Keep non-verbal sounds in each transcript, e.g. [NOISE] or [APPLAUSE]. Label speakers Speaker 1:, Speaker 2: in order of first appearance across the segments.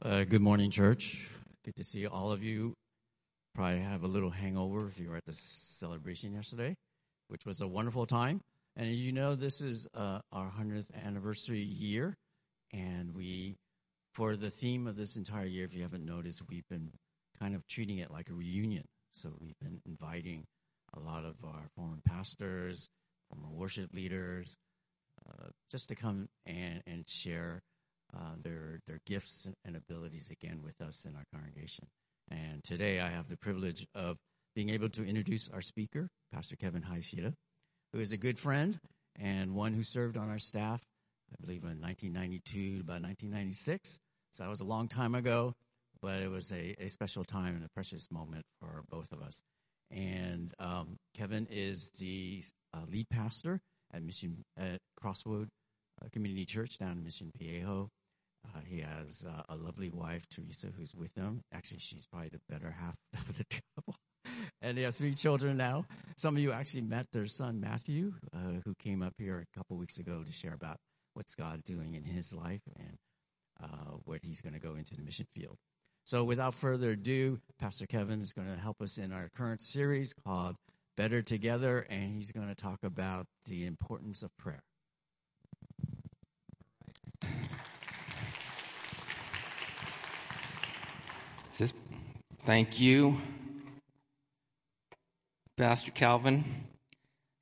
Speaker 1: Uh, good morning, church. Good to see all of you. Probably have a little hangover if you were at the celebration yesterday, which was a wonderful time. And as you know, this is uh, our 100th anniversary year. And we, for the theme of this entire year, if you haven't noticed, we've been kind of treating it like a reunion. So we've been inviting a lot of our former pastors, former worship leaders, uh, just to come and, and share uh, their their gifts and abilities again with us in our congregation. And today I have the privilege of being able to introduce our speaker, Pastor Kevin Hayashida, who is a good friend and one who served on our staff, I believe, in 1992 to about 1996. So that was a long time ago, but it was a, a special time and a precious moment for both of us. And um, Kevin is the uh, lead pastor at Mission at Crossroad uh, Community Church down in Mission Viejo. Uh, he has uh, a lovely wife, Teresa, who's with him. Actually, she's probably the better half [LAUGHS] of the couple. and they have three children now. Some of you actually met their son, Matthew, uh, who came up here a couple weeks ago to share about what's God doing in his life and uh, where he's going to go into the mission field. So, without further ado, Pastor Kevin is going to help us in our current series called Better Together, and he's going to talk about the importance of prayer.
Speaker 2: Thank you, Pastor Calvin.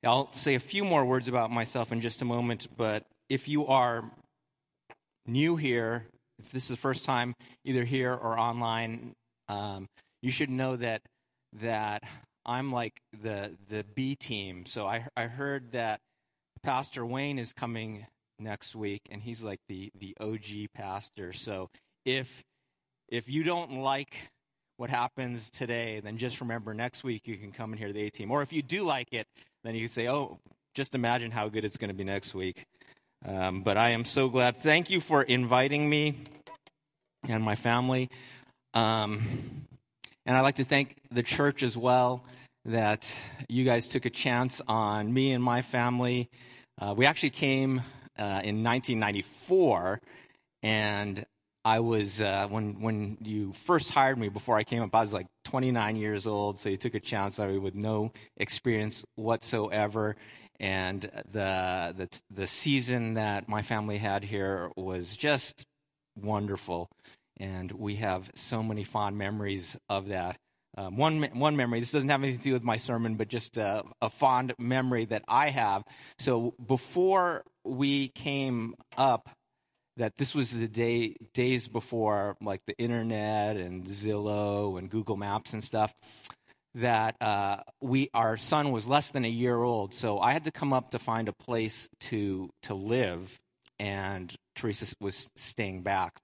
Speaker 2: I'll say a few more words about myself in just a moment, but if you are new here, if this is the first time either here or online, um, you should know that that I'm like the the B team. So I I heard that Pastor Wayne is coming next week, and he's like the the OG pastor. So if if you don't like what happens today, then just remember next week you can come and hear the A team. Or if you do like it, then you can say, oh, just imagine how good it's going to be next week. Um, but I am so glad. Thank you for inviting me and my family. Um, and I'd like to thank the church as well that you guys took a chance on me and my family. Uh, we actually came uh, in 1994, and I was uh, when when you first hired me before I came up, I was like 29 years old. So you took a chance on me with no experience whatsoever, and the the the season that my family had here was just wonderful, and we have so many fond memories of that. Um, one one memory. This doesn't have anything to do with my sermon, but just a, a fond memory that I have. So before we came up that this was the day days before like the internet and Zillow and Google Maps and stuff. That uh, we our son was less than a year old, so I had to come up to find a place to to live, and Teresa was staying back.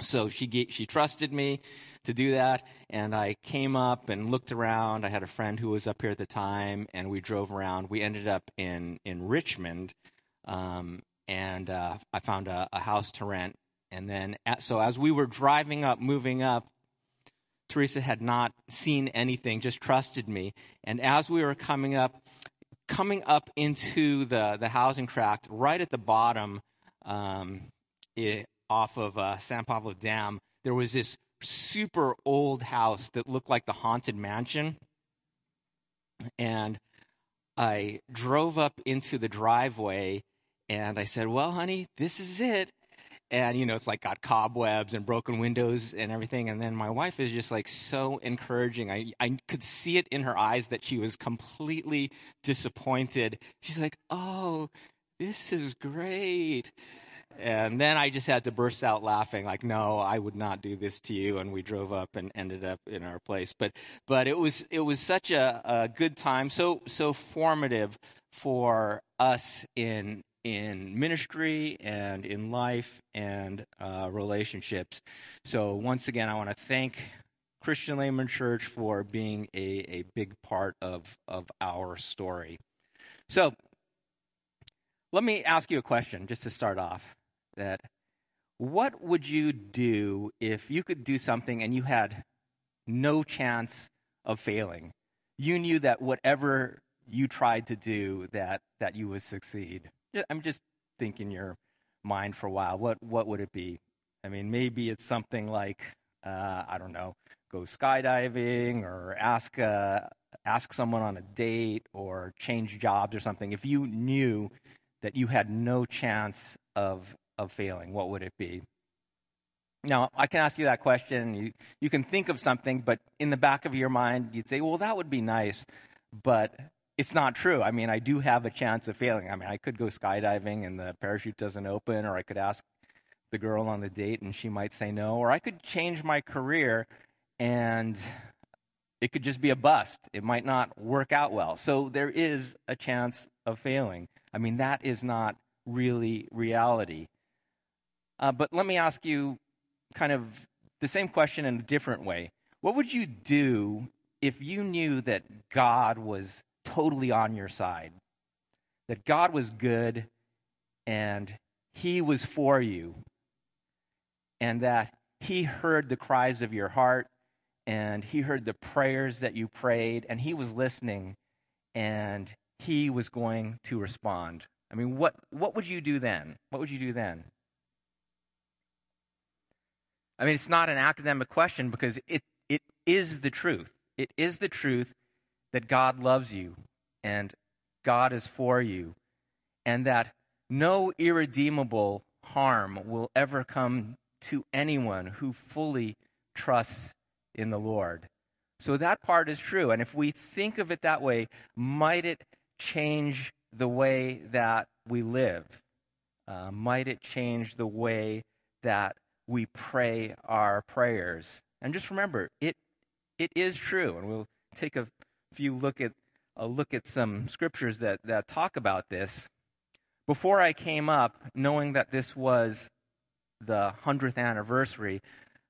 Speaker 2: So she she trusted me to do that, and I came up and looked around. I had a friend who was up here at the time, and we drove around. We ended up in in Richmond, um, and uh, I found a, a, house to rent. And then, at, so as we were driving up, moving up, Teresa had not seen anything, just trusted me. And as we were coming up, coming up into the, the housing tract, right at the bottom, um, it, off of uh, San Pablo Dam, there was this super old house that looked like the Haunted Mansion. And I drove up into the driveway and I said, Well, honey, this is it. And, you know, it's like got cobwebs and broken windows and everything. And then my wife is just like so encouraging. I, I could see it in her eyes that she was completely disappointed. She's like, Oh, this is great. And then I just had to burst out laughing, like, no, I would not do this to you. And we drove up and ended up in our place. But, but it was, it was such a, a good time, so, so formative for us in, in ministry and in life and uh, relationships. So, once again, I want to thank Christian Layman Church for being a, a big part of, of our story. So, let me ask you a question just to start off. That what would you do if you could do something and you had no chance of failing? You knew that whatever you tried to do that that you would succeed. I'm just thinking your mind for a while. What what would it be? I mean, maybe it's something like, uh, I don't know, go skydiving or ask, uh, ask someone on a date or change jobs or something. If you knew that you had no chance of, of failing, what would it be? Now, I can ask you that question. You, you can think of something, but in the back of your mind, you'd say, well, that would be nice, but it's not true. I mean, I do have a chance of failing. I mean, I could go skydiving and the parachute doesn't open, or I could ask the girl on the date and she might say no, or I could change my career and it could just be a bust. It might not work out well. So there is a chance of failing. I mean, that is not really reality. Uh, but let me ask you kind of the same question in a different way. What would you do if you knew that God was totally on your side? That God was good and He was for you, and that He heard the cries of your heart and He heard the prayers that you prayed, and He was listening and He was going to respond. I mean, what, what would you do then? What would you do then? I mean, it's not an academic question because it, it is the truth. It is the truth that God loves you and God is for you, and that no irredeemable harm will ever come to anyone who fully trusts in the Lord. So that part is true. And if we think of it that way, might it change the way that we live? Uh, might it change the way that we pray our prayers. And just remember, it it is true, and we'll take a few look at a look at some scriptures that, that talk about this. Before I came up, knowing that this was the hundredth anniversary,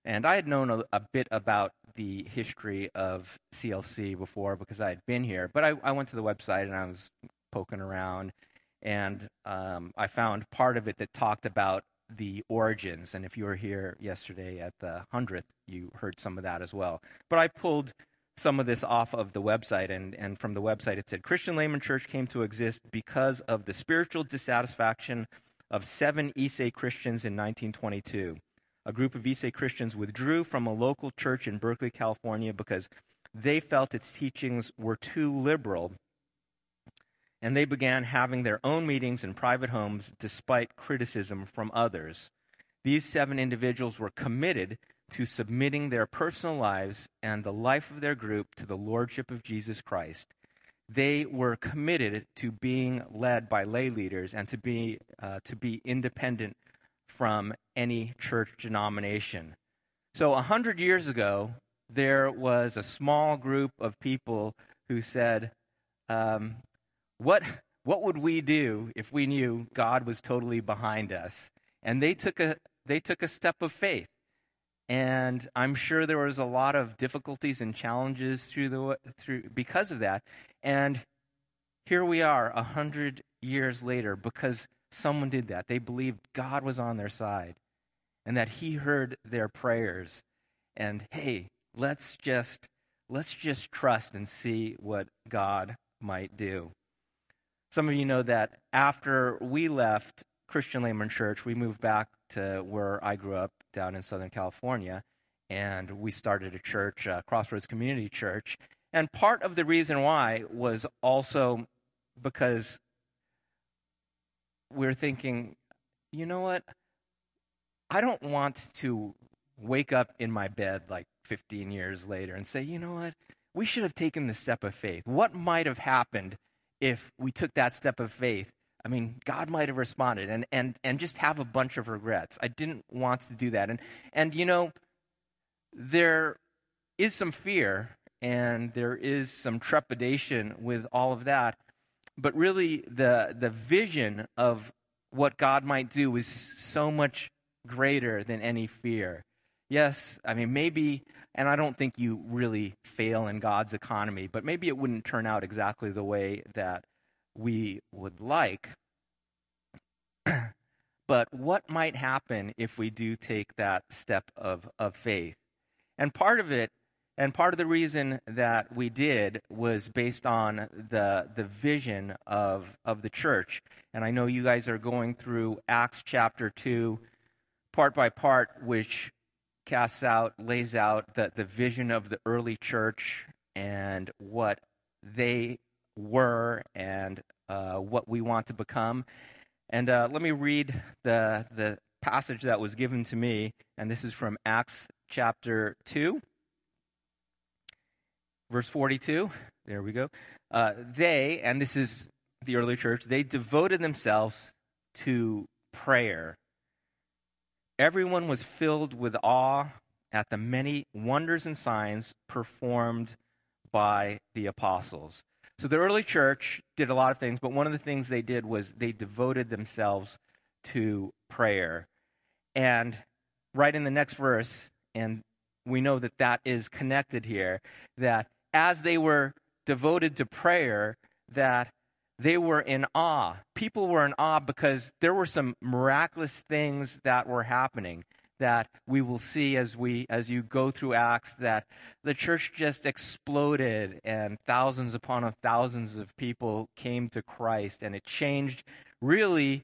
Speaker 2: and I had known a, a, bit about the history of CLC before because I had been here, but I, I went to the website and I was poking around, and um, I found part of it that talked about the origins. And if you were here yesterday at the 100th, you heard some of that as well. But I pulled some of this off of the website, and, and from the website it said Christian Layman Church came to exist because of the spiritual dissatisfaction of seven Issei Christians in 1922. A group of Issei Christians withdrew from a local church in Berkeley, California, because they felt its teachings were too liberal and they began having their own meetings in private homes despite criticism from others. These seven individuals were committed to submitting their personal lives and the life of their group to the Lordship of Jesus Christ. They were committed to being led by lay leaders and to be, uh, to be independent from any church denomination. So, a hundred years ago, there was a small group of people who said, um, what, what would we do if we knew God was totally behind us? And they took a, they took a step of faith. And I'm sure there was a lot of difficulties and challenges through the, through, because of that. And here we are, a hundred years later, because someone did that. They believed God was on their side and that He heard their prayers. And hey, let's just let's just trust and see what God might do. Some of you know that after we left Christian Layman Church, we moved back to where I grew up down in Southern California, and we started a church, uh, Crossroads Community Church. And part of the reason why was also because we're thinking, you know what? I don't want to wake up in my bed like 15 years later and say, you know what? We should have taken the step of faith. What might have happened if we took that step of faith, I mean, God might have responded and, and, and just have a bunch of regrets. I didn't want to do that. And, and, you know, there is some fear and there is some trepidation with all of that. But really, the, the vision of what God might do is so much greater than any fear. Yes, I mean, maybe, and I don't think you really fail in God's economy, but maybe it wouldn't turn out exactly the way that we would like. [CLEARS THROAT] but what might happen if we do take that step of, of faith? And part of it, and part of the reason that we did was based on the, the vision of, of the church. And I know you guys are going through Acts chapter 2 part by part, which casts out, lays out the, the vision of the early church and what they were and uh, what we want to become. And uh, let me read the, the passage that was given to me, and this is from Acts chapter 2, verse 42. There we go. Uh, they, and this is the early church, they devoted themselves to prayer. Everyone was filled with awe at the many wonders and signs performed by the apostles. So the early church did a lot of things, but one of the things they did was they devoted themselves to prayer. And right in the next verse, and we know that that is connected here, that as they were devoted to prayer, that they were in awe. People were in awe because there were some miraculous things that were happening that we will see as we as you go through acts that the church just exploded and thousands upon thousands of people came to Christ. And it changed really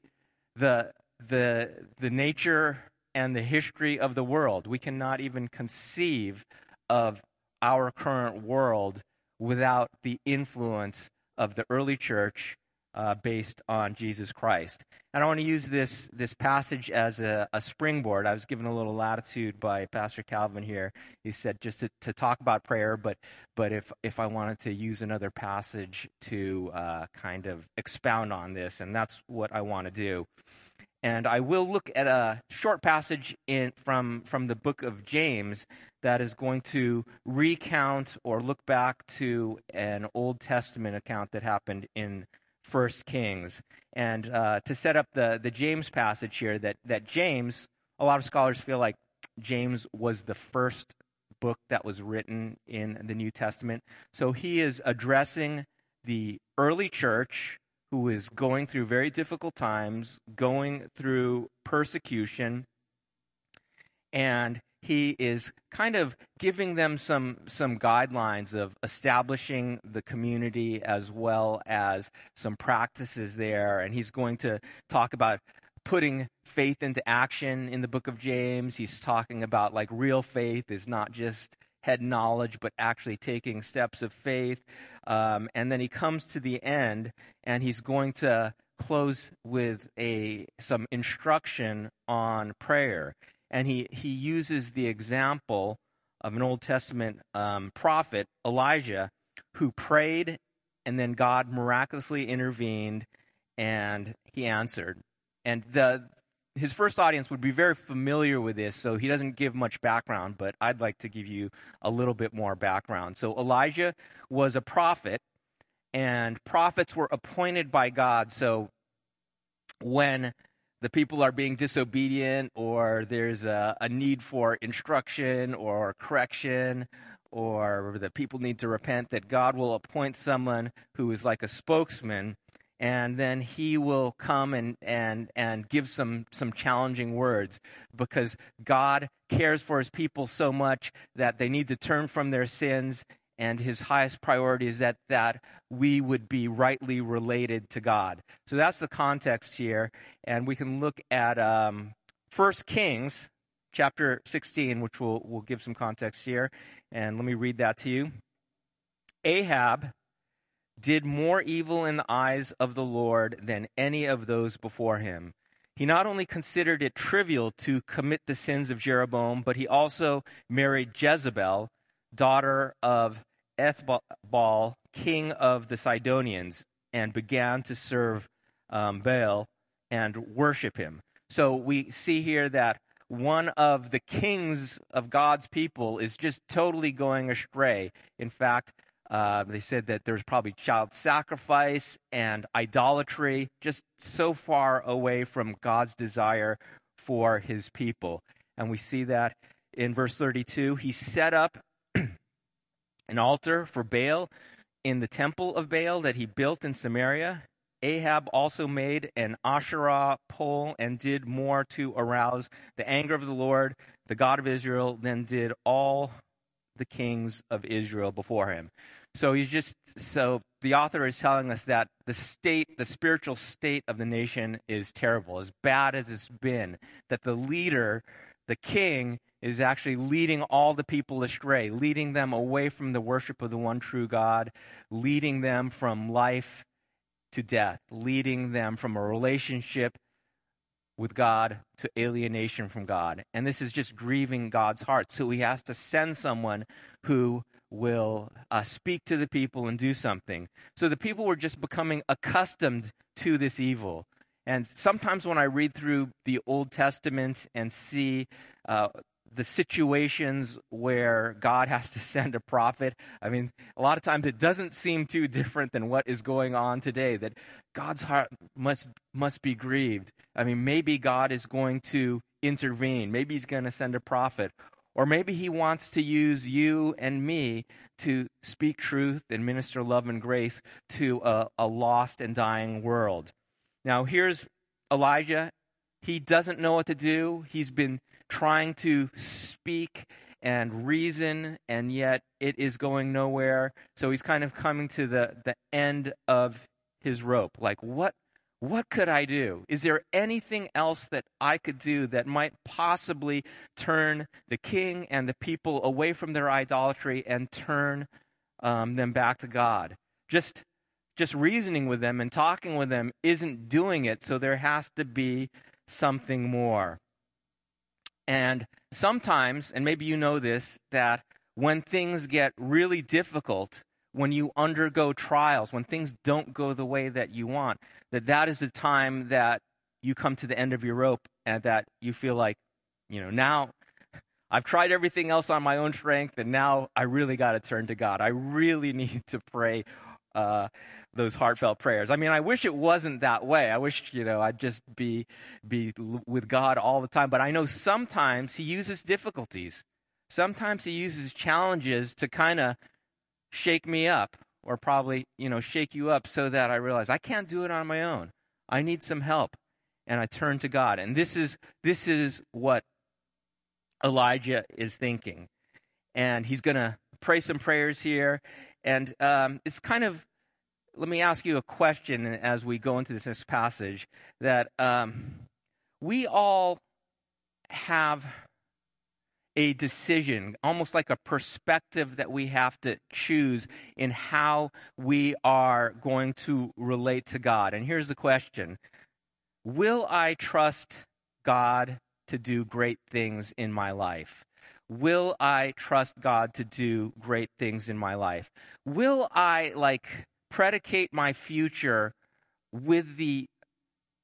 Speaker 2: the the the nature and the history of the world. We cannot even conceive of our current world without the influence of the early church uh, based on Jesus Christ. And I want to use this, this passage as a, a, springboard. I was given a little latitude by Pastor Calvin here. He said just to, to talk about prayer, but, but if, if I wanted to use another passage to uh, kind of expound on this, and that's what I want to do. And I will look at a short passage in, from, from the book of James that is going to recount or look back to an Old Testament account that happened in First Kings. And uh, to set up the, the James passage here, that, that James, a lot of scholars feel like James was the first book that was written in the New Testament. So he is addressing the early church who is going through very difficult times, going through persecution, and he is kind of giving them some some guidelines of establishing the community as well as some practices there and he's going to talk about putting faith into action in the book of James he's talking about like real faith is not just head knowledge, but actually taking steps of faith. Um, and then he comes to the end, and he's going to close with a some instruction on prayer. And he, he uses the example of an Old Testament um, prophet, Elijah, who prayed, and then God miraculously intervened, and he answered. And the his first audience would be very familiar with this, so he doesn't give much background, but I'd like to give you a little bit more background. So Elijah was a prophet, and prophets were appointed by God. So when the people are being disobedient, or there's a, a need for instruction or correction, or the people need to repent, that God will appoint someone who is like a spokesman and then he will come and, and, and give some, some challenging words. Because God cares for his people so much that they need to turn from their sins and his highest priority is that, that we would be rightly related to God. So that's the context here. And we can look at um, 1 Kings chapter 16, which will will give some context here. And let me read that to you. Ahab did more evil in the eyes of the Lord than any of those before him. He not only considered it trivial to commit the sins of Jeroboam, but he also married Jezebel, daughter of Ethbaal, king of the Sidonians, and began to serve um, Baal and worship him. So we see here that one of the kings of God's people is just totally going astray. In fact, uh, they said that there's probably child sacrifice and idolatry, just so far away from God's desire for his people. And we see that in verse 32. He set up an altar for Baal in the temple of Baal that he built in Samaria. Ahab also made an Asherah pole and did more to arouse the anger of the Lord, the God of Israel, than did all the kings of Israel before him. So he's just so the author is telling us that the state, the spiritual state of the nation is terrible, as bad as it's been. That the leader, the king, is actually leading all the people astray, leading them away from the worship of the one true God, leading them from life to death, leading them from a relationship with God to alienation from God. And this is just grieving God's heart. So he has to send someone who will uh, speak to the people and do something. So the people were just becoming accustomed to this evil. And sometimes when I read through the Old Testament and see uh, the situations where God has to send a prophet. I mean, a lot of times it doesn't seem too different than what is going on today, that God's heart must, must be grieved. I mean, maybe God is going to intervene. Maybe he's going to send a prophet. Or maybe he wants to use you and me to speak truth and minister love and grace to a, a lost and dying world. Now, here's Elijah. He doesn't know what to do. He's been trying to speak and reason, and yet it is going nowhere. So he's kind of coming to the, the end of his rope. Like, what, what could I do? Is there anything else that I could do that might possibly turn the king and the people away from their idolatry and turn um, them back to God? Just, just reasoning with them and talking with them isn't doing it, so there has to be something more. And sometimes, and maybe you know this, that when things get really difficult, when you undergo trials, when things don't go the way that you want, that that is the time that you come to the end of your rope and that you feel like, you know, now I've tried everything else on my own strength and now I really got to turn to God. I really [LAUGHS] need to pray uh, those heartfelt prayers. I mean, I wish it wasn't that way. I wish, you know, I'd just be be with God all the time, but I know sometimes he uses difficulties. Sometimes he uses challenges to kind of shake me up or probably, you know, shake you up so that I realize I can't do it on my own. I need some help and I turn to God. And this is this is what Elijah is thinking. And he's going to pray some prayers here and um, it's kind of let me ask you a question as we go into this passage that um, we all have a decision, almost like a perspective that we have to choose in how we are going to relate to God. And here's the question Will I trust God to do great things in my life? Will I trust God to do great things in my life? Will I, like, predicate my future with the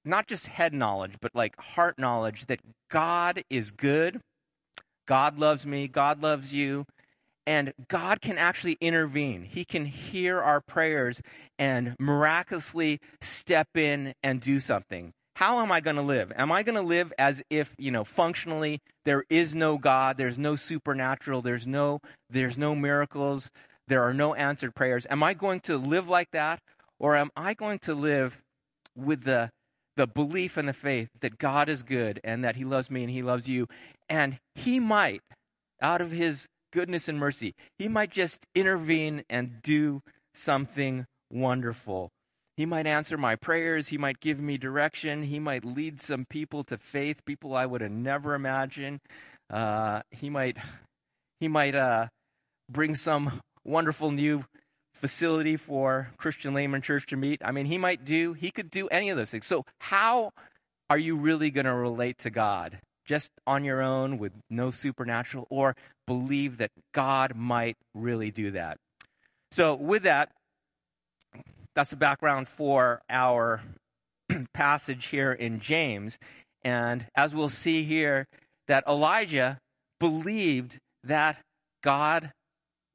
Speaker 2: not just head knowledge, but like heart knowledge that God is good, God loves me, God loves you, and God can actually intervene. He can hear our prayers and miraculously step in and do something. How am I going to live? Am I going to live as if, you know, functionally there is no God, there's no supernatural, there's no there's no miracles, there are no answered prayers. Am I going to live like that? Or am I going to live with the, the belief and the faith that God is good and that He loves me and He loves you? And He might, out of His goodness and mercy, He might just intervene and do something wonderful. He might answer my prayers. He might give me direction. He might lead some people to faith, people I would have never imagined. Uh, he might, he might uh, bring some wonderful new facility for Christian layman church to meet. I mean, he might do, he could do any of those things. So, how are you really going to relate to God? Just on your own with no supernatural, or believe that God might really do that? So, with that, that's the background for our [CLEARS THROAT] passage here in James. And as we'll see here, that Elijah believed that God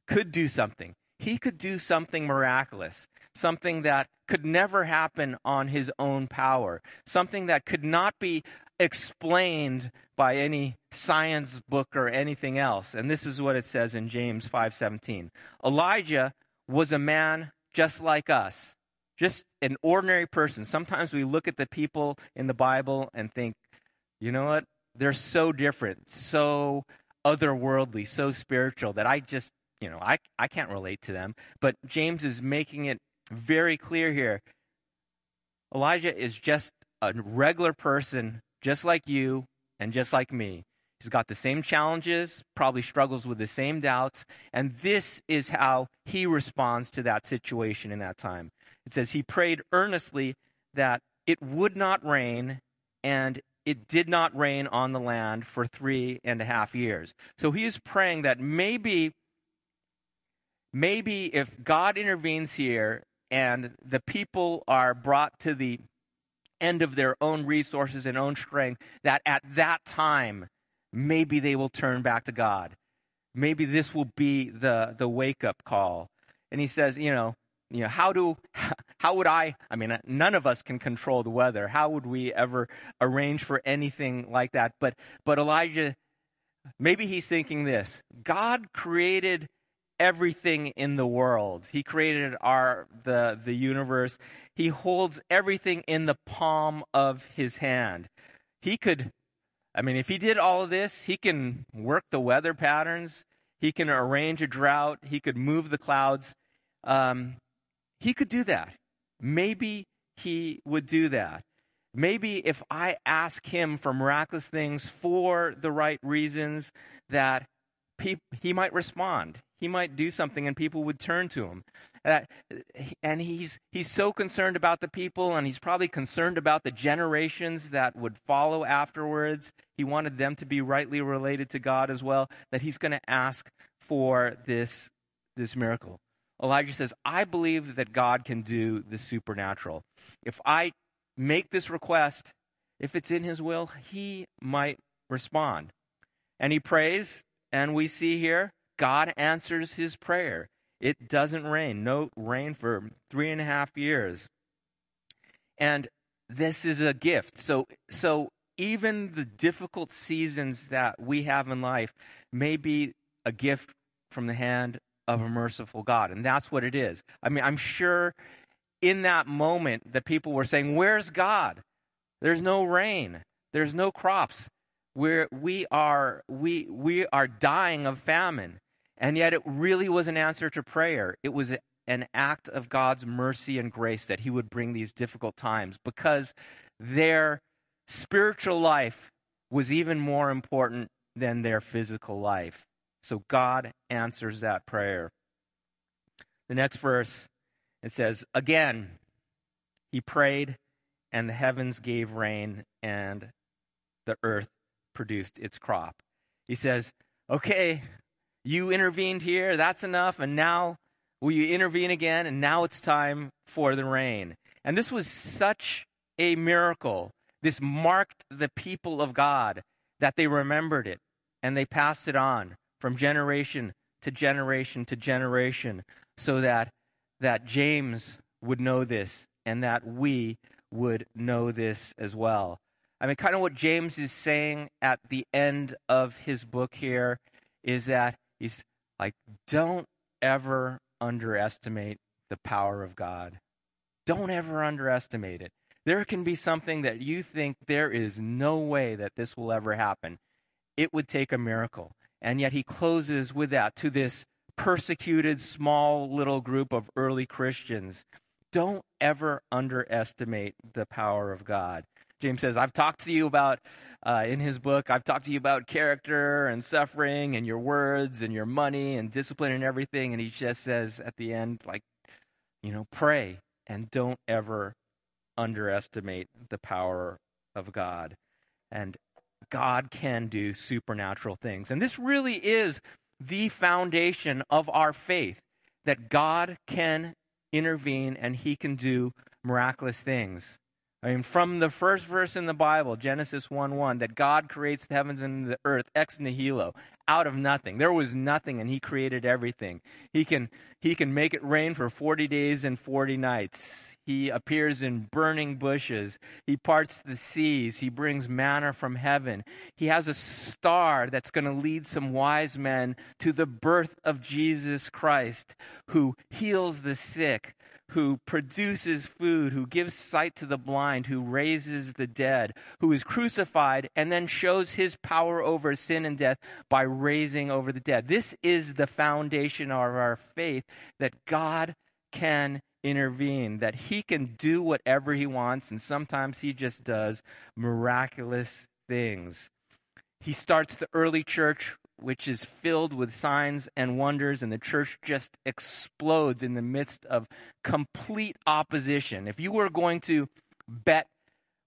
Speaker 2: could do something. He could do something miraculous, something that could never happen on his own power, something that could not be explained by any science book or anything else. And this is what it says in James 5:17. Elijah was a man just like us, just an ordinary person. Sometimes we look at the people in the Bible and think, you know what? They're so different, so otherworldly, so spiritual that I just, you know, I, I can't relate to them. But James is making it very clear here. Elijah is just a regular person, just like you and just like me. He's got the same challenges, probably struggles with the same doubts, and this is how he responds to that situation in that time. It says, He prayed earnestly that it would not rain, and it did not rain on the land for three and a half years. So he is praying that maybe, maybe if God intervenes here and the people are brought to the end of their own resources and own strength, that at that time, maybe they will turn back to God. Maybe this will be the, the wake up call. And he says, you know, you know, how do, [LAUGHS] how would I, I mean, none of us can control the weather. How would we ever arrange for anything like that? But, but Elijah, maybe he's thinking this God created everything in the world. He created our, the, the universe. He holds everything in the palm of his hand. He could, I mean, if he did all of this, he can work the weather patterns. He can arrange a drought. He could move the clouds. Um, he could do that. Maybe he would do that. Maybe if I ask him for miraculous things for the right reasons, that he, he might respond. He might do something and people would turn to him. Uh, and he's, he's so concerned about the people, and he's probably concerned about the generations that would follow afterwards. He wanted them to be rightly related to God as well, that he's going to ask for this, this miracle. Elijah says, I believe that God can do the supernatural. If I make this request, if it's in his will, he might respond. And he prays, and we see here, God answers his prayer. It doesn't rain, no rain for three and a half years. And this is a gift. So, so even the difficult seasons that we have in life may be a gift from the hand of a merciful God. And that's what it is. I mean, I'm sure in that moment that people were saying, Where's God? There's no rain, there's no crops. We're, we, are, we, we are dying of famine. And yet it really was an answer to prayer. It was an act of God's mercy and grace that He would bring these difficult times because their spiritual life was even more important than their physical life. So God answers that prayer. The next verse, it says, Again, he prayed, and the heavens gave rain, and the earth produced its crop. He says, Okay, you intervened here, that's enough, and now will you intervene again? And now it's time for the rain. And this was such a miracle. This marked the people of God that they remembered it and they passed it on from generation to generation to generation so that that James would know this and that we would know this as well. I mean, kind of what James is saying at the end of his book here is that he's like, don't ever underestimate the power of God. Don't ever underestimate it. There can be something that you think there is no way that this will ever happen. It would take a miracle. And yet he closes with that to this persecuted small little group of early Christians. Don't ever underestimate the power of God. James says, I've talked to you about, uh, in his book, I've talked to you about character and suffering and your words and your money and discipline and everything. And he just says at the end, like, you know, pray and don't ever underestimate the power of God. And God can do supernatural things. And this really is the foundation of our faith that God can intervene and he can do miraculous things. I mean, from the first verse in the Bible, Genesis 1 1, that God creates the heavens and the earth ex nihilo, out of nothing. There was nothing, and He created everything. He can, he can make it rain for 40 days and 40 nights. He appears in burning bushes. He parts the seas. He brings manna from heaven. He has a star that's going to lead some wise men to the birth of Jesus Christ, who heals the sick, who produces food, who gives sight to the blind who raises the dead, who is crucified, and then shows his power over sin and death by raising over the dead. This is the foundation of our faith that God can intervene, that he can do whatever he wants, and sometimes he just does miraculous things. He starts the early church, which is filled with signs and wonders, and the church just explodes in the midst of complete opposition. If you were going to bet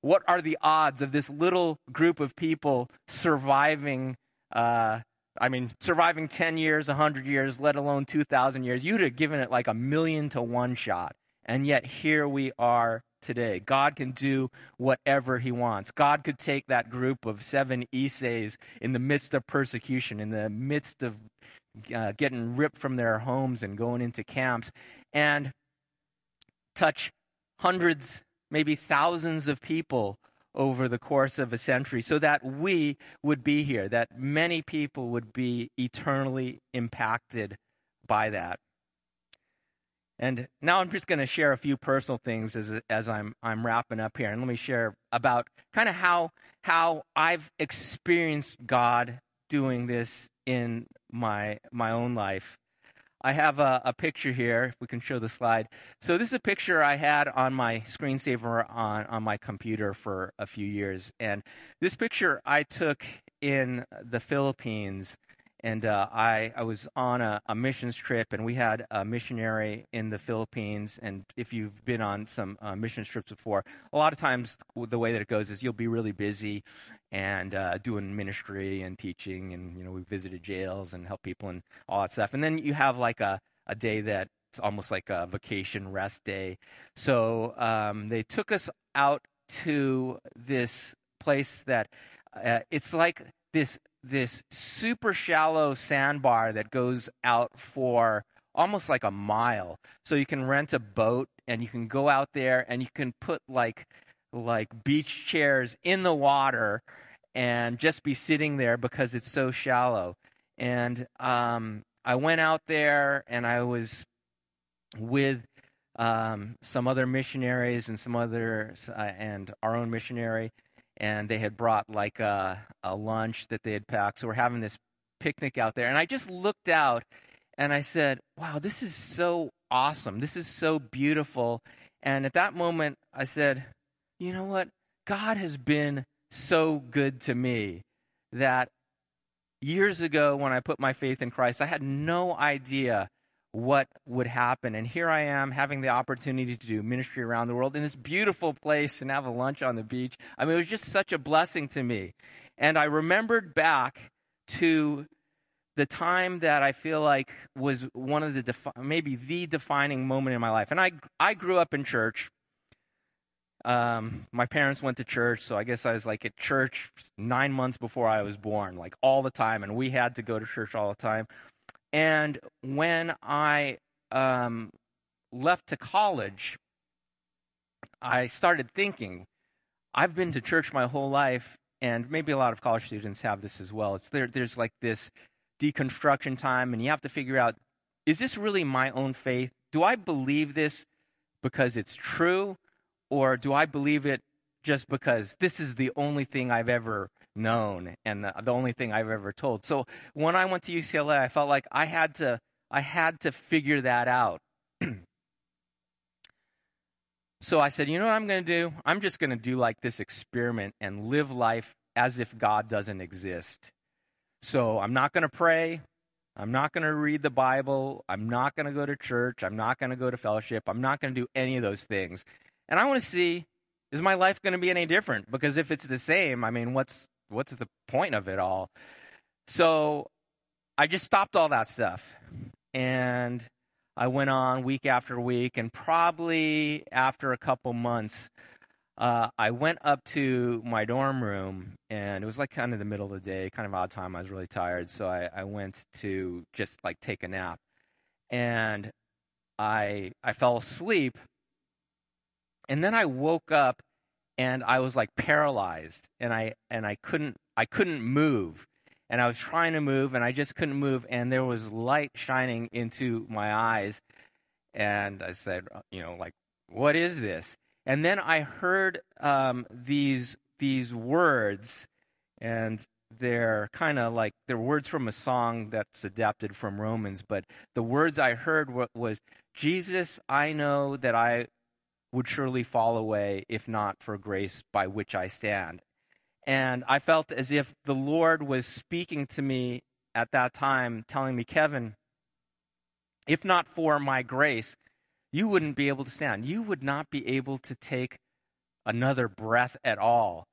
Speaker 2: what are the odds of this little group of people surviving uh, I mean, surviving 10 years, 100 years, let alone 2,000 years, you'd have given it like a million to one shot. And yet here we are today. God can do whatever he wants. God could take that group of seven Isseis in the midst of persecution, in the midst of uh, getting ripped from their homes and going into camps, and touch hundreds, maybe thousands of people over the course of a century so that we would be here, that many people would be eternally impacted by that. And now I'm just going to share a few personal things as, as I'm, I'm wrapping up here. And let me share about kind of how, how I've experienced God doing this in my, my own life. I have a, a, picture here, if we can show the slide. So this is a picture I had on my screensaver on, on my computer for a few years. And this picture I took in the Philippines. And uh, I, I was on a, a, missions trip, and we had a missionary in the Philippines. And if you've been on some uh, missions trips before, a lot of times the way that it goes is you'll be really busy, and uh, doing ministry and teaching, and you know we visited jails and helped people and all that stuff. And then you have like a a day that's almost like a vacation rest day. So um, they took us out to this place that uh, it's like this this super shallow sandbar that goes out for almost like a mile. So you can rent a boat and you can go out there and you can put like like beach chairs in the water and just be sitting there because it's so shallow. And um, I went out there and I was with um, some other missionaries and some other uh, and our own missionary, and they had brought like a, a lunch that they had packed. So we're having this picnic out there, and I just looked out and I said, "Wow, this is so awesome! This is so beautiful." And at that moment, I said, you know what? God has been so good to me that years ago when I put my faith in Christ, I had no idea what would happen. And here I am having the opportunity to do ministry around the world in this beautiful place and have a lunch on the beach. I mean, it was just such a blessing to me. And I remembered back to the time that I feel like was one of the defi- maybe the defining moment in my life. And I I grew up in church. Um, my parents went to church, so I guess I was like at church nine months before I was born, like all the time, and we had to go to church all the time. And when I um, left to college, I started thinking, I've been to church my whole life, and maybe a lot of college students have this as well. It's there, there's like this deconstruction time, and you have to figure out, is this really my own faith? Do I believe this because it's true? Or do I believe it just because this is the only thing I've ever known and the, only thing I've ever told? So when I went to UCLA, I felt like I had to I had to figure that out. [CLEARS THROAT] so I said, you know what I'm going to do? I'm just going to do like this experiment and live life as if God doesn't exist. So I'm not going to pray. I'm not going to read the Bible. I'm not going to go to church. I'm not going to go to fellowship. I'm not going to do any of those things. And I want to see is my life going to be any different? Because if it's the same, I mean, what's what's the point of it all? So I just stopped all that stuff. And I went on week after week, and probably after a couple months, uh, I went up to my dorm room, and it was like kind of the middle of the day, kind of odd time. I was really tired, so I, I went to just like take a nap, and I I fell asleep and then I woke up and I was like paralyzed and I and I couldn't I couldn't move. And I was trying to move and I just couldn't move and there was light shining into my eyes and I said, you know, like what is this? And then I heard um, these these words, and they're kind of like they're words from a song that's adapted from Romans. But the words I heard was, "Jesus, I know that I would surely fall away if not for grace by which I stand." And I felt as if the Lord was speaking to me at that time, telling me, Kevin, if not for my grace, you wouldn't be able to stand. You would not be able to take another breath at all.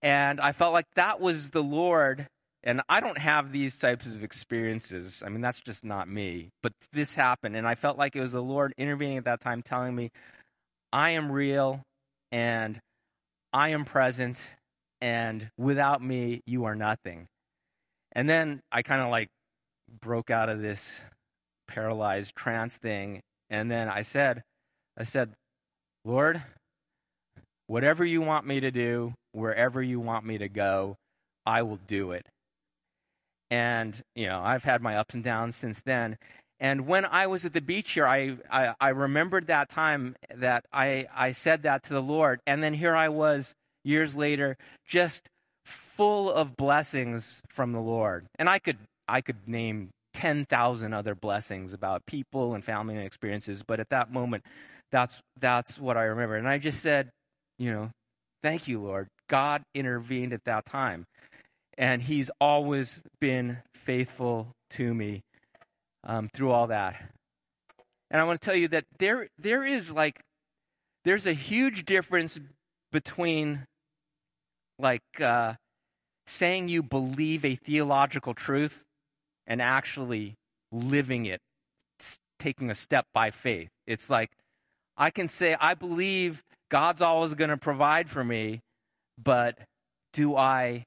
Speaker 2: And I felt like that was the Lord. And I don't have these types of experiences. I mean, that's just not me. But this happened. And I felt like it was the Lord intervening at that time, telling me, I am real and I am present and without me, you are nothing. And then I kind of like broke out of this paralyzed trance thing. And then I said, I said, Lord, whatever you want me to do, wherever you want me to go, I will do it. And, you know, I've had my ups and downs since then. And when I was at the beach here, I, I, I remembered that time that I, I said that to the Lord. And then here I was years later, just full of blessings from the Lord. And I could I could name 10,000 other blessings about people and family and experiences, but at that moment that's that's what I remember. And I just said, you know, thank you, Lord. God intervened at that time. And he's always been faithful to me um, through all that. And I want to tell you that there there is like there's a huge difference between like uh, saying you believe a theological truth and actually living it, taking a step by faith. It's like I can say, I believe God's always going to provide for me, but do I,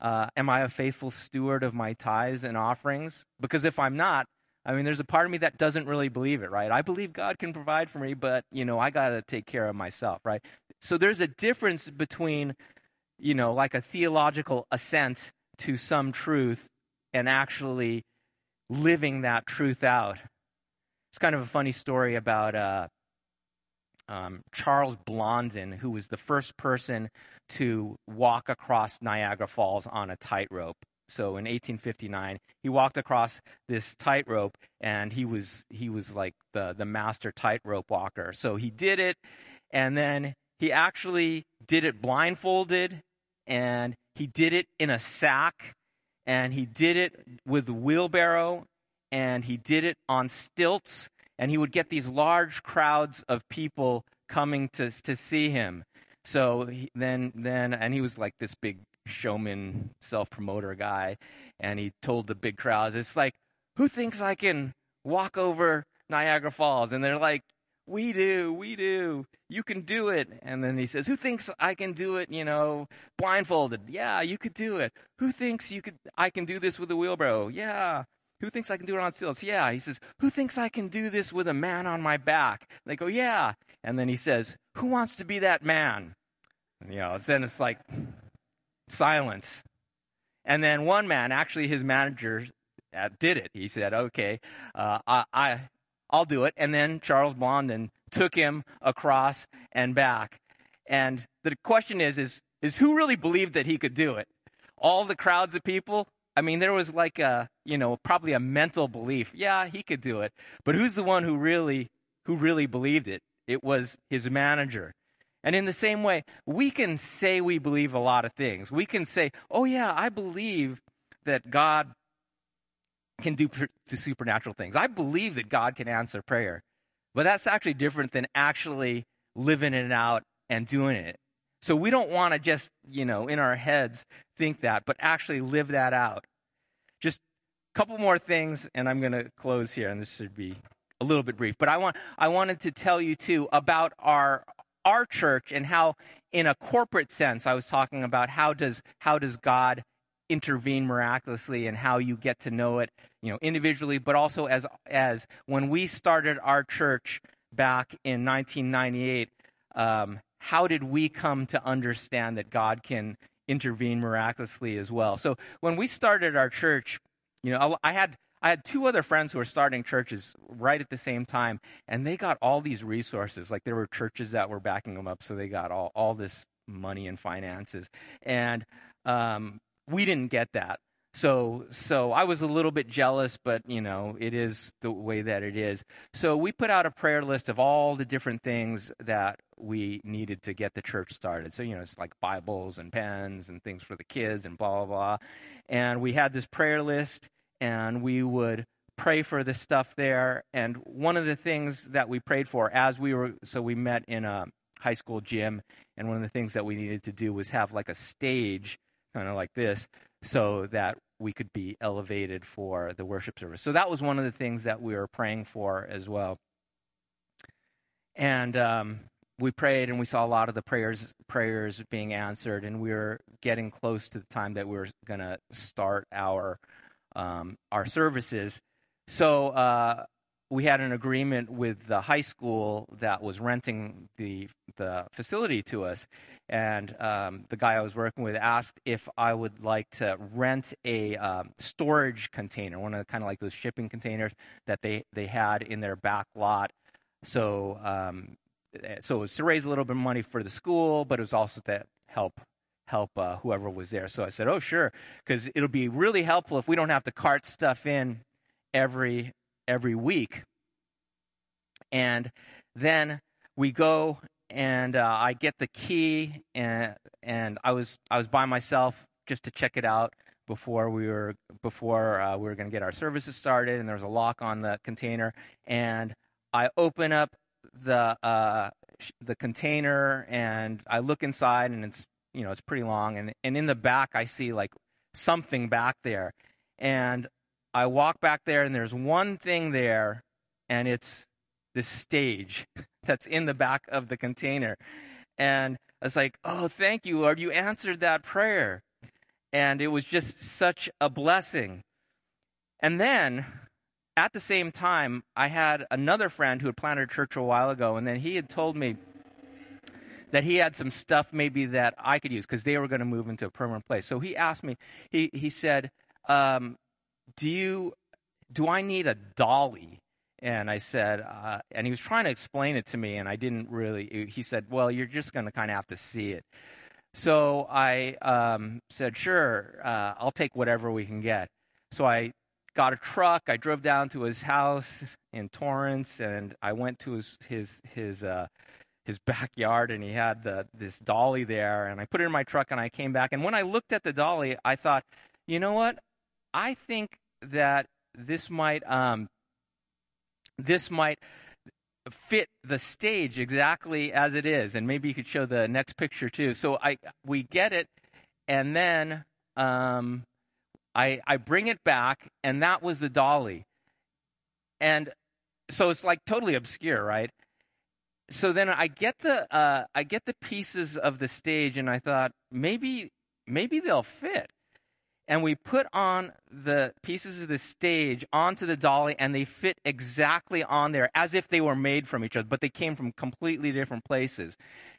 Speaker 2: uh, am I a faithful steward of my tithes and offerings? Because if I'm not, I mean, there's a part of me that doesn't really believe it, right? I believe God can provide for me, but, you know, I got to take care of myself, right? So there's a difference between you know, like a theological assent to some truth and actually living that truth out. It's kind of a funny story about uh, um, Charles Blondin, who was the first person to walk across Niagara Falls on a tightrope. So in 1859, he walked across this tightrope, and he was he was like the the master tightrope walker. So he did it, and then he actually did it blindfolded and he did it in a sack, and he did it with a wheelbarrow, and he did it on stilts, and he would get these large crowds of people coming to to see him. So he, then then and he was like this big showman, self promoter guy, and he told the big crowds, "It's like who thinks I can walk over Niagara Falls?" And they're like, we do, we do. You can do it. And then he says, Who thinks I can do it, you know, blindfolded? Yeah, you could do it. Who thinks you could I can do this with a wheelbarrow? Yeah. Who thinks I can do it on stilts? Yeah. He says, Who thinks I can do this with a man on my back? They go, Yeah. And then he says, Who wants to be that man? You know, then it's like silence. And then one man, actually his manager, uh, did it. He said, "Okay, uh, I, I I'll do it. And then Charles Blondin took him across and back. And the question is, is, is who really believed that he could do it? All the crowds of people? I mean, there was like a, you know, probably a mental belief. Yeah, he could do it. But who's the one who really, who really believed it? It was his manager. And in the same way, we can say we believe a lot of things. We can say, oh, yeah, I believe that God can do supernatural things. I believe that God can answer prayer, but that's actually different than actually living it out and doing it. So we don't want to just, you know, in our heads think that, but actually live that out. Just a couple more things, and I'm going to close here, and this should be a little bit brief. But I want I wanted to tell you too about our our church and how, in a corporate sense, I was talking about how does how does God intervene miraculously and how you get to know it, you know, individually, but also as as when we started our church back in 1998. Um, how did we come to understand that God can intervene miraculously as well? So when we started our church, you know, I had I had two other friends who were starting churches right at the same time, and they got all these resources. Like there were churches that were backing them up, so they got all, all this money and finances. And um, we didn't get that. So, so I was a little bit jealous, but you know, it is the way that it is. So we put out a prayer list of all the different things that we needed to get the church started. So, you know, it's like Bibles and pens and things for the kids and blah, blah, blah. And we had this prayer list and we would pray for the stuff there. And one of the things that we prayed for as we were, so we met in a high school gym, and one of the things that we needed to do was have like a stage, kind of like this, so that we could be elevated for the worship service. So that was one of the things that we were praying for as well. And um, we prayed, and we saw a lot of the prayers prayers being answered, and we were getting close to the time that we were going to start our um, our services. So uh, we had an agreement with the high school that was renting the the facility to us, and um, the guy I was working with asked if I would like to rent a um, storage container, one of the kind of like those shipping containers that they they had in their back lot. So um, so it was to raise a little bit of money for the school, but it was also to help help uh, whoever was there. So I said, "Oh, sure," because it'll be really helpful if we don't have to cart stuff in every every week. And then we go and uh, I get the key and and I was I was by myself just to check it out before we were before uh, we were going to get our services started and there was a lock on the container and I open up the uh, the container and I look inside and it's you know it's pretty long and and in the back I see like something back there and I walk back there and there's one thing there, and it's this stage [LAUGHS] that's in the back of the container. And I was like, oh, thank you, Lord. You answered that prayer. And it was just such a blessing. And then at the same time, I had another friend who had planted a church a while ago, and then he had told me that he had some stuff maybe that I could use because they were going to move into a permanent place. So he asked me, he, he said, um, do you do I need a dolly? And I said, uh, and he was trying to explain it to me, and I didn't really. He said, well, you're just going to kind of have to see it. So I um, said, sure, uh, I'll take whatever we can get. So I got a truck. I drove down to his house in Torrance, and I went to his his his uh, his backyard, and he had the this dolly there. And I put it in my truck, and I came back. And when I looked at the dolly, I thought, you know what? I think that this might um, this might fit the stage exactly as it is, and maybe you could show the next picture too. So I we get it, and then um, I I bring it back, and that was the dolly, and so it's like totally obscure, right? So then I get the uh, I get the pieces of the stage, and I thought maybe maybe they'll fit. And we put on the pieces of the stage onto the dolly and they fit exactly on there as if they were made from each other but they came from completely different places.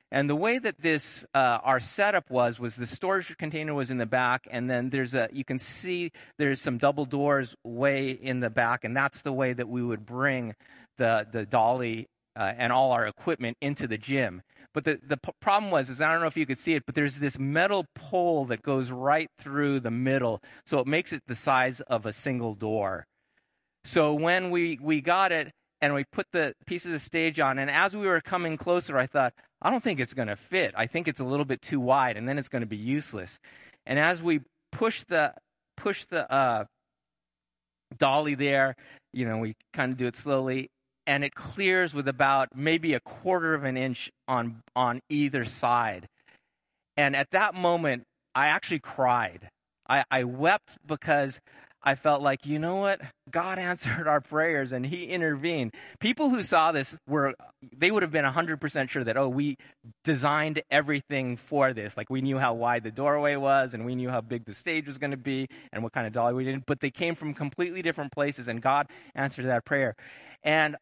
Speaker 2: And the way that this uh, our setup was was the storage container was in the back and then there's a you can see there's some double doors way in the back and that's the way that we would bring the the dolly uh, and all our equipment into the gym but the, the p- problem was, is I don't know if you could see it, but there's this metal pole that goes right through the middle. So it makes it the size of a single door. So when we, we got it and we put the piece of the stage on, and as we were coming closer, I thought, I don't think it's going to fit. I think it's a little bit too wide, and then it's going to be useless. And as we push the push the uh, dolly there, you know, we kind of do it slowly and it clears with about maybe a quarter of an inch on on either side. And at that moment, I actually cried. I, I wept because I felt like, you know what? God [LAUGHS] answered our prayers and He intervened. People who saw this were, they would have been 100% sure that, oh, we designed everything for this. Like we knew how wide the doorway was and we knew how big the stage was going to be and what kind of dolly we did. But they came from completely different places and God answered that prayer. And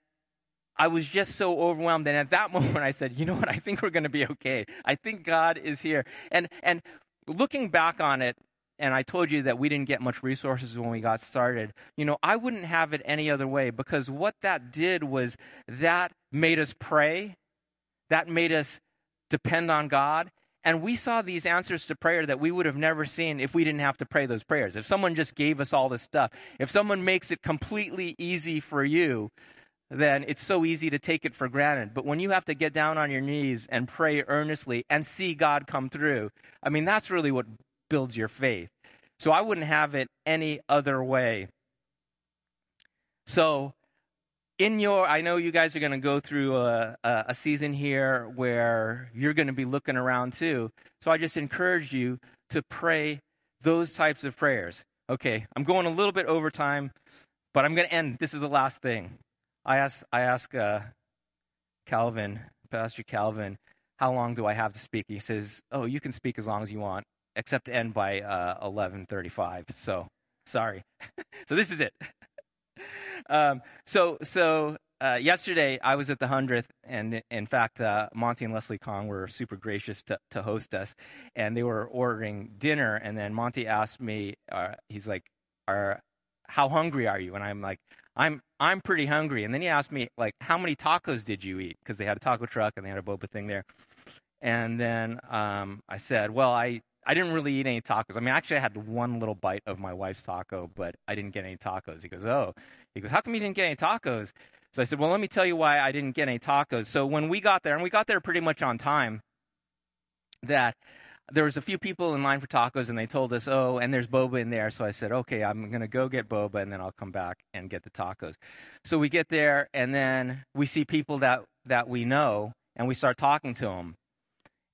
Speaker 2: I was just so overwhelmed. And at that [LAUGHS] moment, I said, you know what? I think we're going to be okay. I think God is here. And, and looking back on it, and I told you that we didn't get much resources when we got started. You know, I wouldn't have it any other way because what that did was that made us pray, that made us depend on God, and we saw these answers to prayer that we would have never seen if we didn't have to pray those prayers. If someone just gave us all this stuff, if someone makes it completely easy for you, then it's so easy to take it for granted. But when you have to get down on your knees and pray earnestly and see God come through, I mean, that's really what builds your faith. So I wouldn't have it any other way. So, in your, I know you guys are going to go through a, a, season here where you're going to be looking around too. So I just encourage you to pray those types of prayers. Okay, I'm going a little bit over time, but I'm going to end. This is the last thing. I ask, I ask uh, Calvin, Pastor Calvin, how long do I have to speak? He says, oh, you can speak as long as you want, except end by uh, 11:35. So sorry. [LAUGHS] so this is it. [LAUGHS] um, so so uh, yesterday I was at the hundredth, and in fact, uh, Monty and Leslie Kong were super gracious to, to host us, and they were ordering dinner, and then Monty asked me, uh, he's like, "Are how hungry are you?" And I'm like, I'm I'm pretty hungry. And then he asked me like, how many tacos did you eat? Because they had a taco truck and they had a boba thing there. And then um, I said, well, I I didn't really eat any tacos. I mean, actually, I had one little bite of my wife's taco, but I didn't get any tacos. He goes, oh, he goes, how come you didn't get any tacos? So I said, well, let me tell you why I didn't get any tacos. So when we got there, and we got there pretty much on time, that there was a few people in line for tacos and they told us, oh, and there's boba in there. So I said, okay, I'm going to go get boba and then I'll come back and get the tacos. So we get there and then we see people that, that we know and we start talking to them.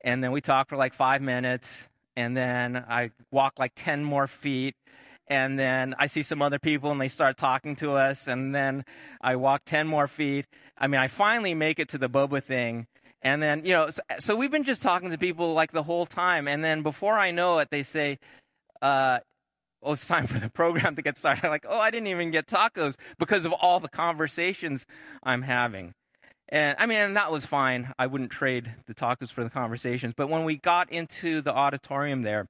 Speaker 2: And then we talk for like five minutes and then I walk like 10 more feet and then I see some other people and they start talking to us and then I walk 10 more feet. I mean, I finally make it to the boba thing and then, you know, so, so, we've been just talking to people like the whole time. And then before I know it, they say, uh, oh, it's time for the program to get started. I'm [LAUGHS] like, oh, I didn't even get tacos because of all the conversations I'm having. And I mean, and that was fine. I wouldn't trade the tacos for the conversations. But when we got into the auditorium there,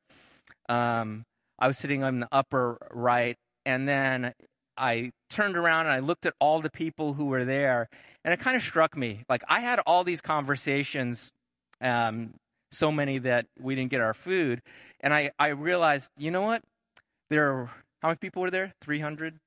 Speaker 2: um, I was sitting on the upper right, and then I turned around and I looked at all the people who were there, and it kind of struck me. Like I had all these conversations, um, so many that we didn't get our food, and I I realized, you know what? There are how many people were there? Three hundred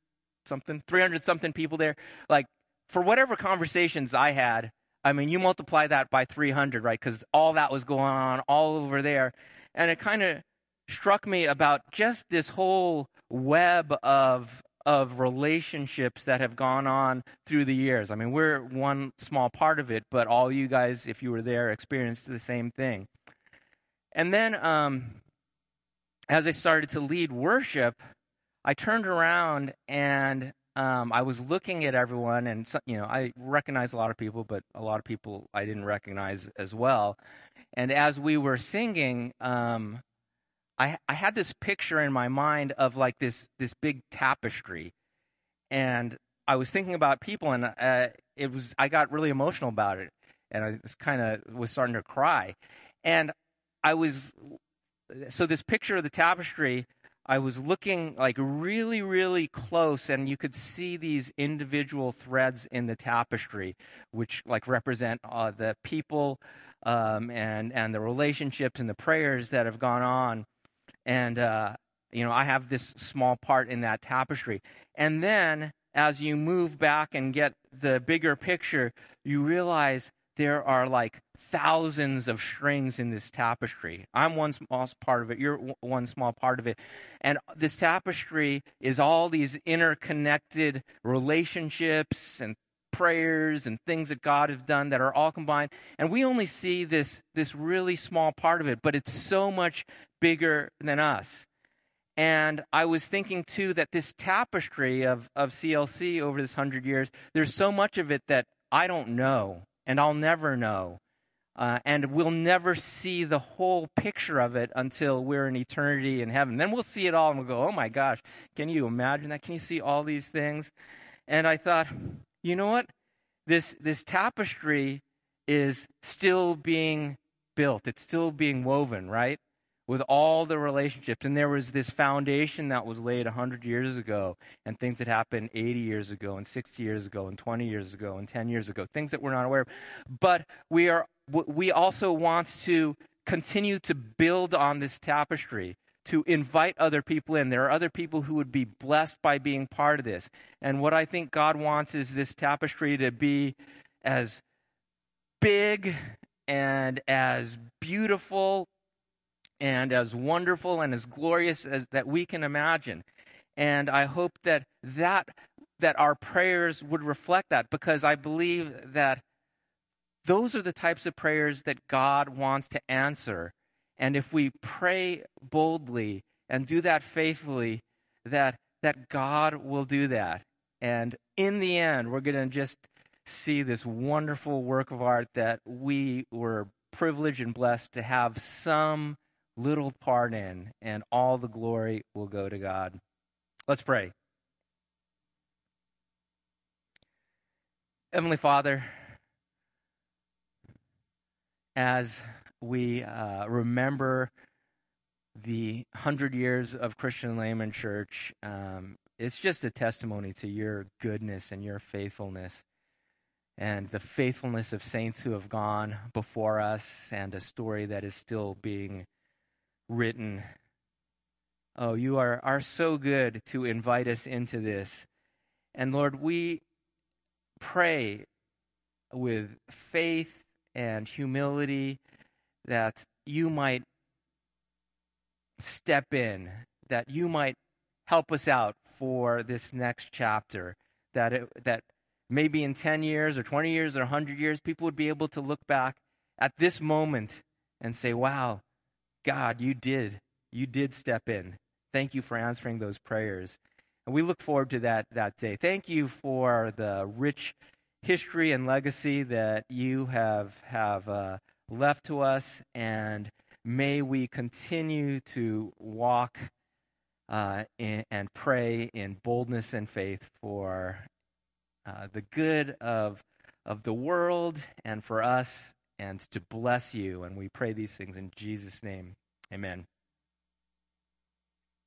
Speaker 2: something, three hundred something people there. Like for whatever conversations I had, I mean, you multiply that by three hundred, right? Because all that was going on all over there, and it kind of struck me about just this whole web of of relationships that have gone on through the years. I mean, we're one small part of it, but all you guys, if you were there, experienced the same thing. And then, um, as I started to lead worship, I turned around and um, I was looking at everyone, and you know, I recognized a lot of people, but a lot of people I didn't recognize as well. And as we were singing, um, I, I had this picture in my mind of like this this big tapestry, and I was thinking about people, and uh, it was I got really emotional about it, and I kind of was starting to cry, and I was so this picture of the tapestry. I was looking like really, really close, and you could see these individual threads in the tapestry, which like represent uh, the people um, and and the relationships and the prayers that have gone on and, uh, you know, I have this small part in that tapestry. And then as you move back and get the bigger picture, you realize there are like thousands of strings in this tapestry. I'm one small part of it. You're one small part of it. And this tapestry is all these interconnected relationships and prayers and things that God has done that are all combined. And we only see this, this really small part of it, but it's so much bigger than us. And I was thinking too that this tapestry of, of CLC over this hundred years, there's so much of it that I don't know and I'll never know. Uh, and we'll never see the whole picture of it until we're in eternity in heaven. Then we'll see it all and we'll go, oh my gosh, can you imagine that? Can you see all these things? And I thought, you know what? This, this tapestry is still being built, it's still being woven, right? With all the relationships. And there was this foundation that was laid 100 years ago, and things that happened 80 years ago, and 60 years ago, and 20 years ago, and 10 years ago, things that we're not aware of. But we, are, we also want to continue to build on this tapestry. To invite other people in. There are other people who would be blessed by being part of this. And what I think God wants is this tapestry to be as big and as beautiful and as wonderful and as glorious as that we can imagine. And I hope that that that our prayers would reflect that because I believe that those are the types of prayers that God wants to answer. And if we pray boldly and do that faithfully, that that God will do that. And in the end, we're going to just see this wonderful work of art that we were privileged and blessed to have some little part in, and all the glory will go to God. Let's pray. Heavenly Father, as we uh, remember the hundred years of Christian Layman Church, um, it's just a testimony to your goodness and your faithfulness and the faithfulness of saints who have gone before us and a story that is still being written. Oh, you are, are so good to invite us into this. And Lord, we pray with faith and humility that you might step in, that you might help us out for this next chapter, that it, that maybe in 10 years or 20 years or 100 years people would be able to look back at this moment and say, "Wow, God, you did. You did step in. Thank you for answering those prayers. And we look forward to that, that day. Thank you for the rich history and legacy that you have, have uh, left to us. And may we continue to walk uh, in, and pray in boldness and faith for uh, the good of, of the world and for us and to bless you. And we pray these things in Jesus' name. Amen.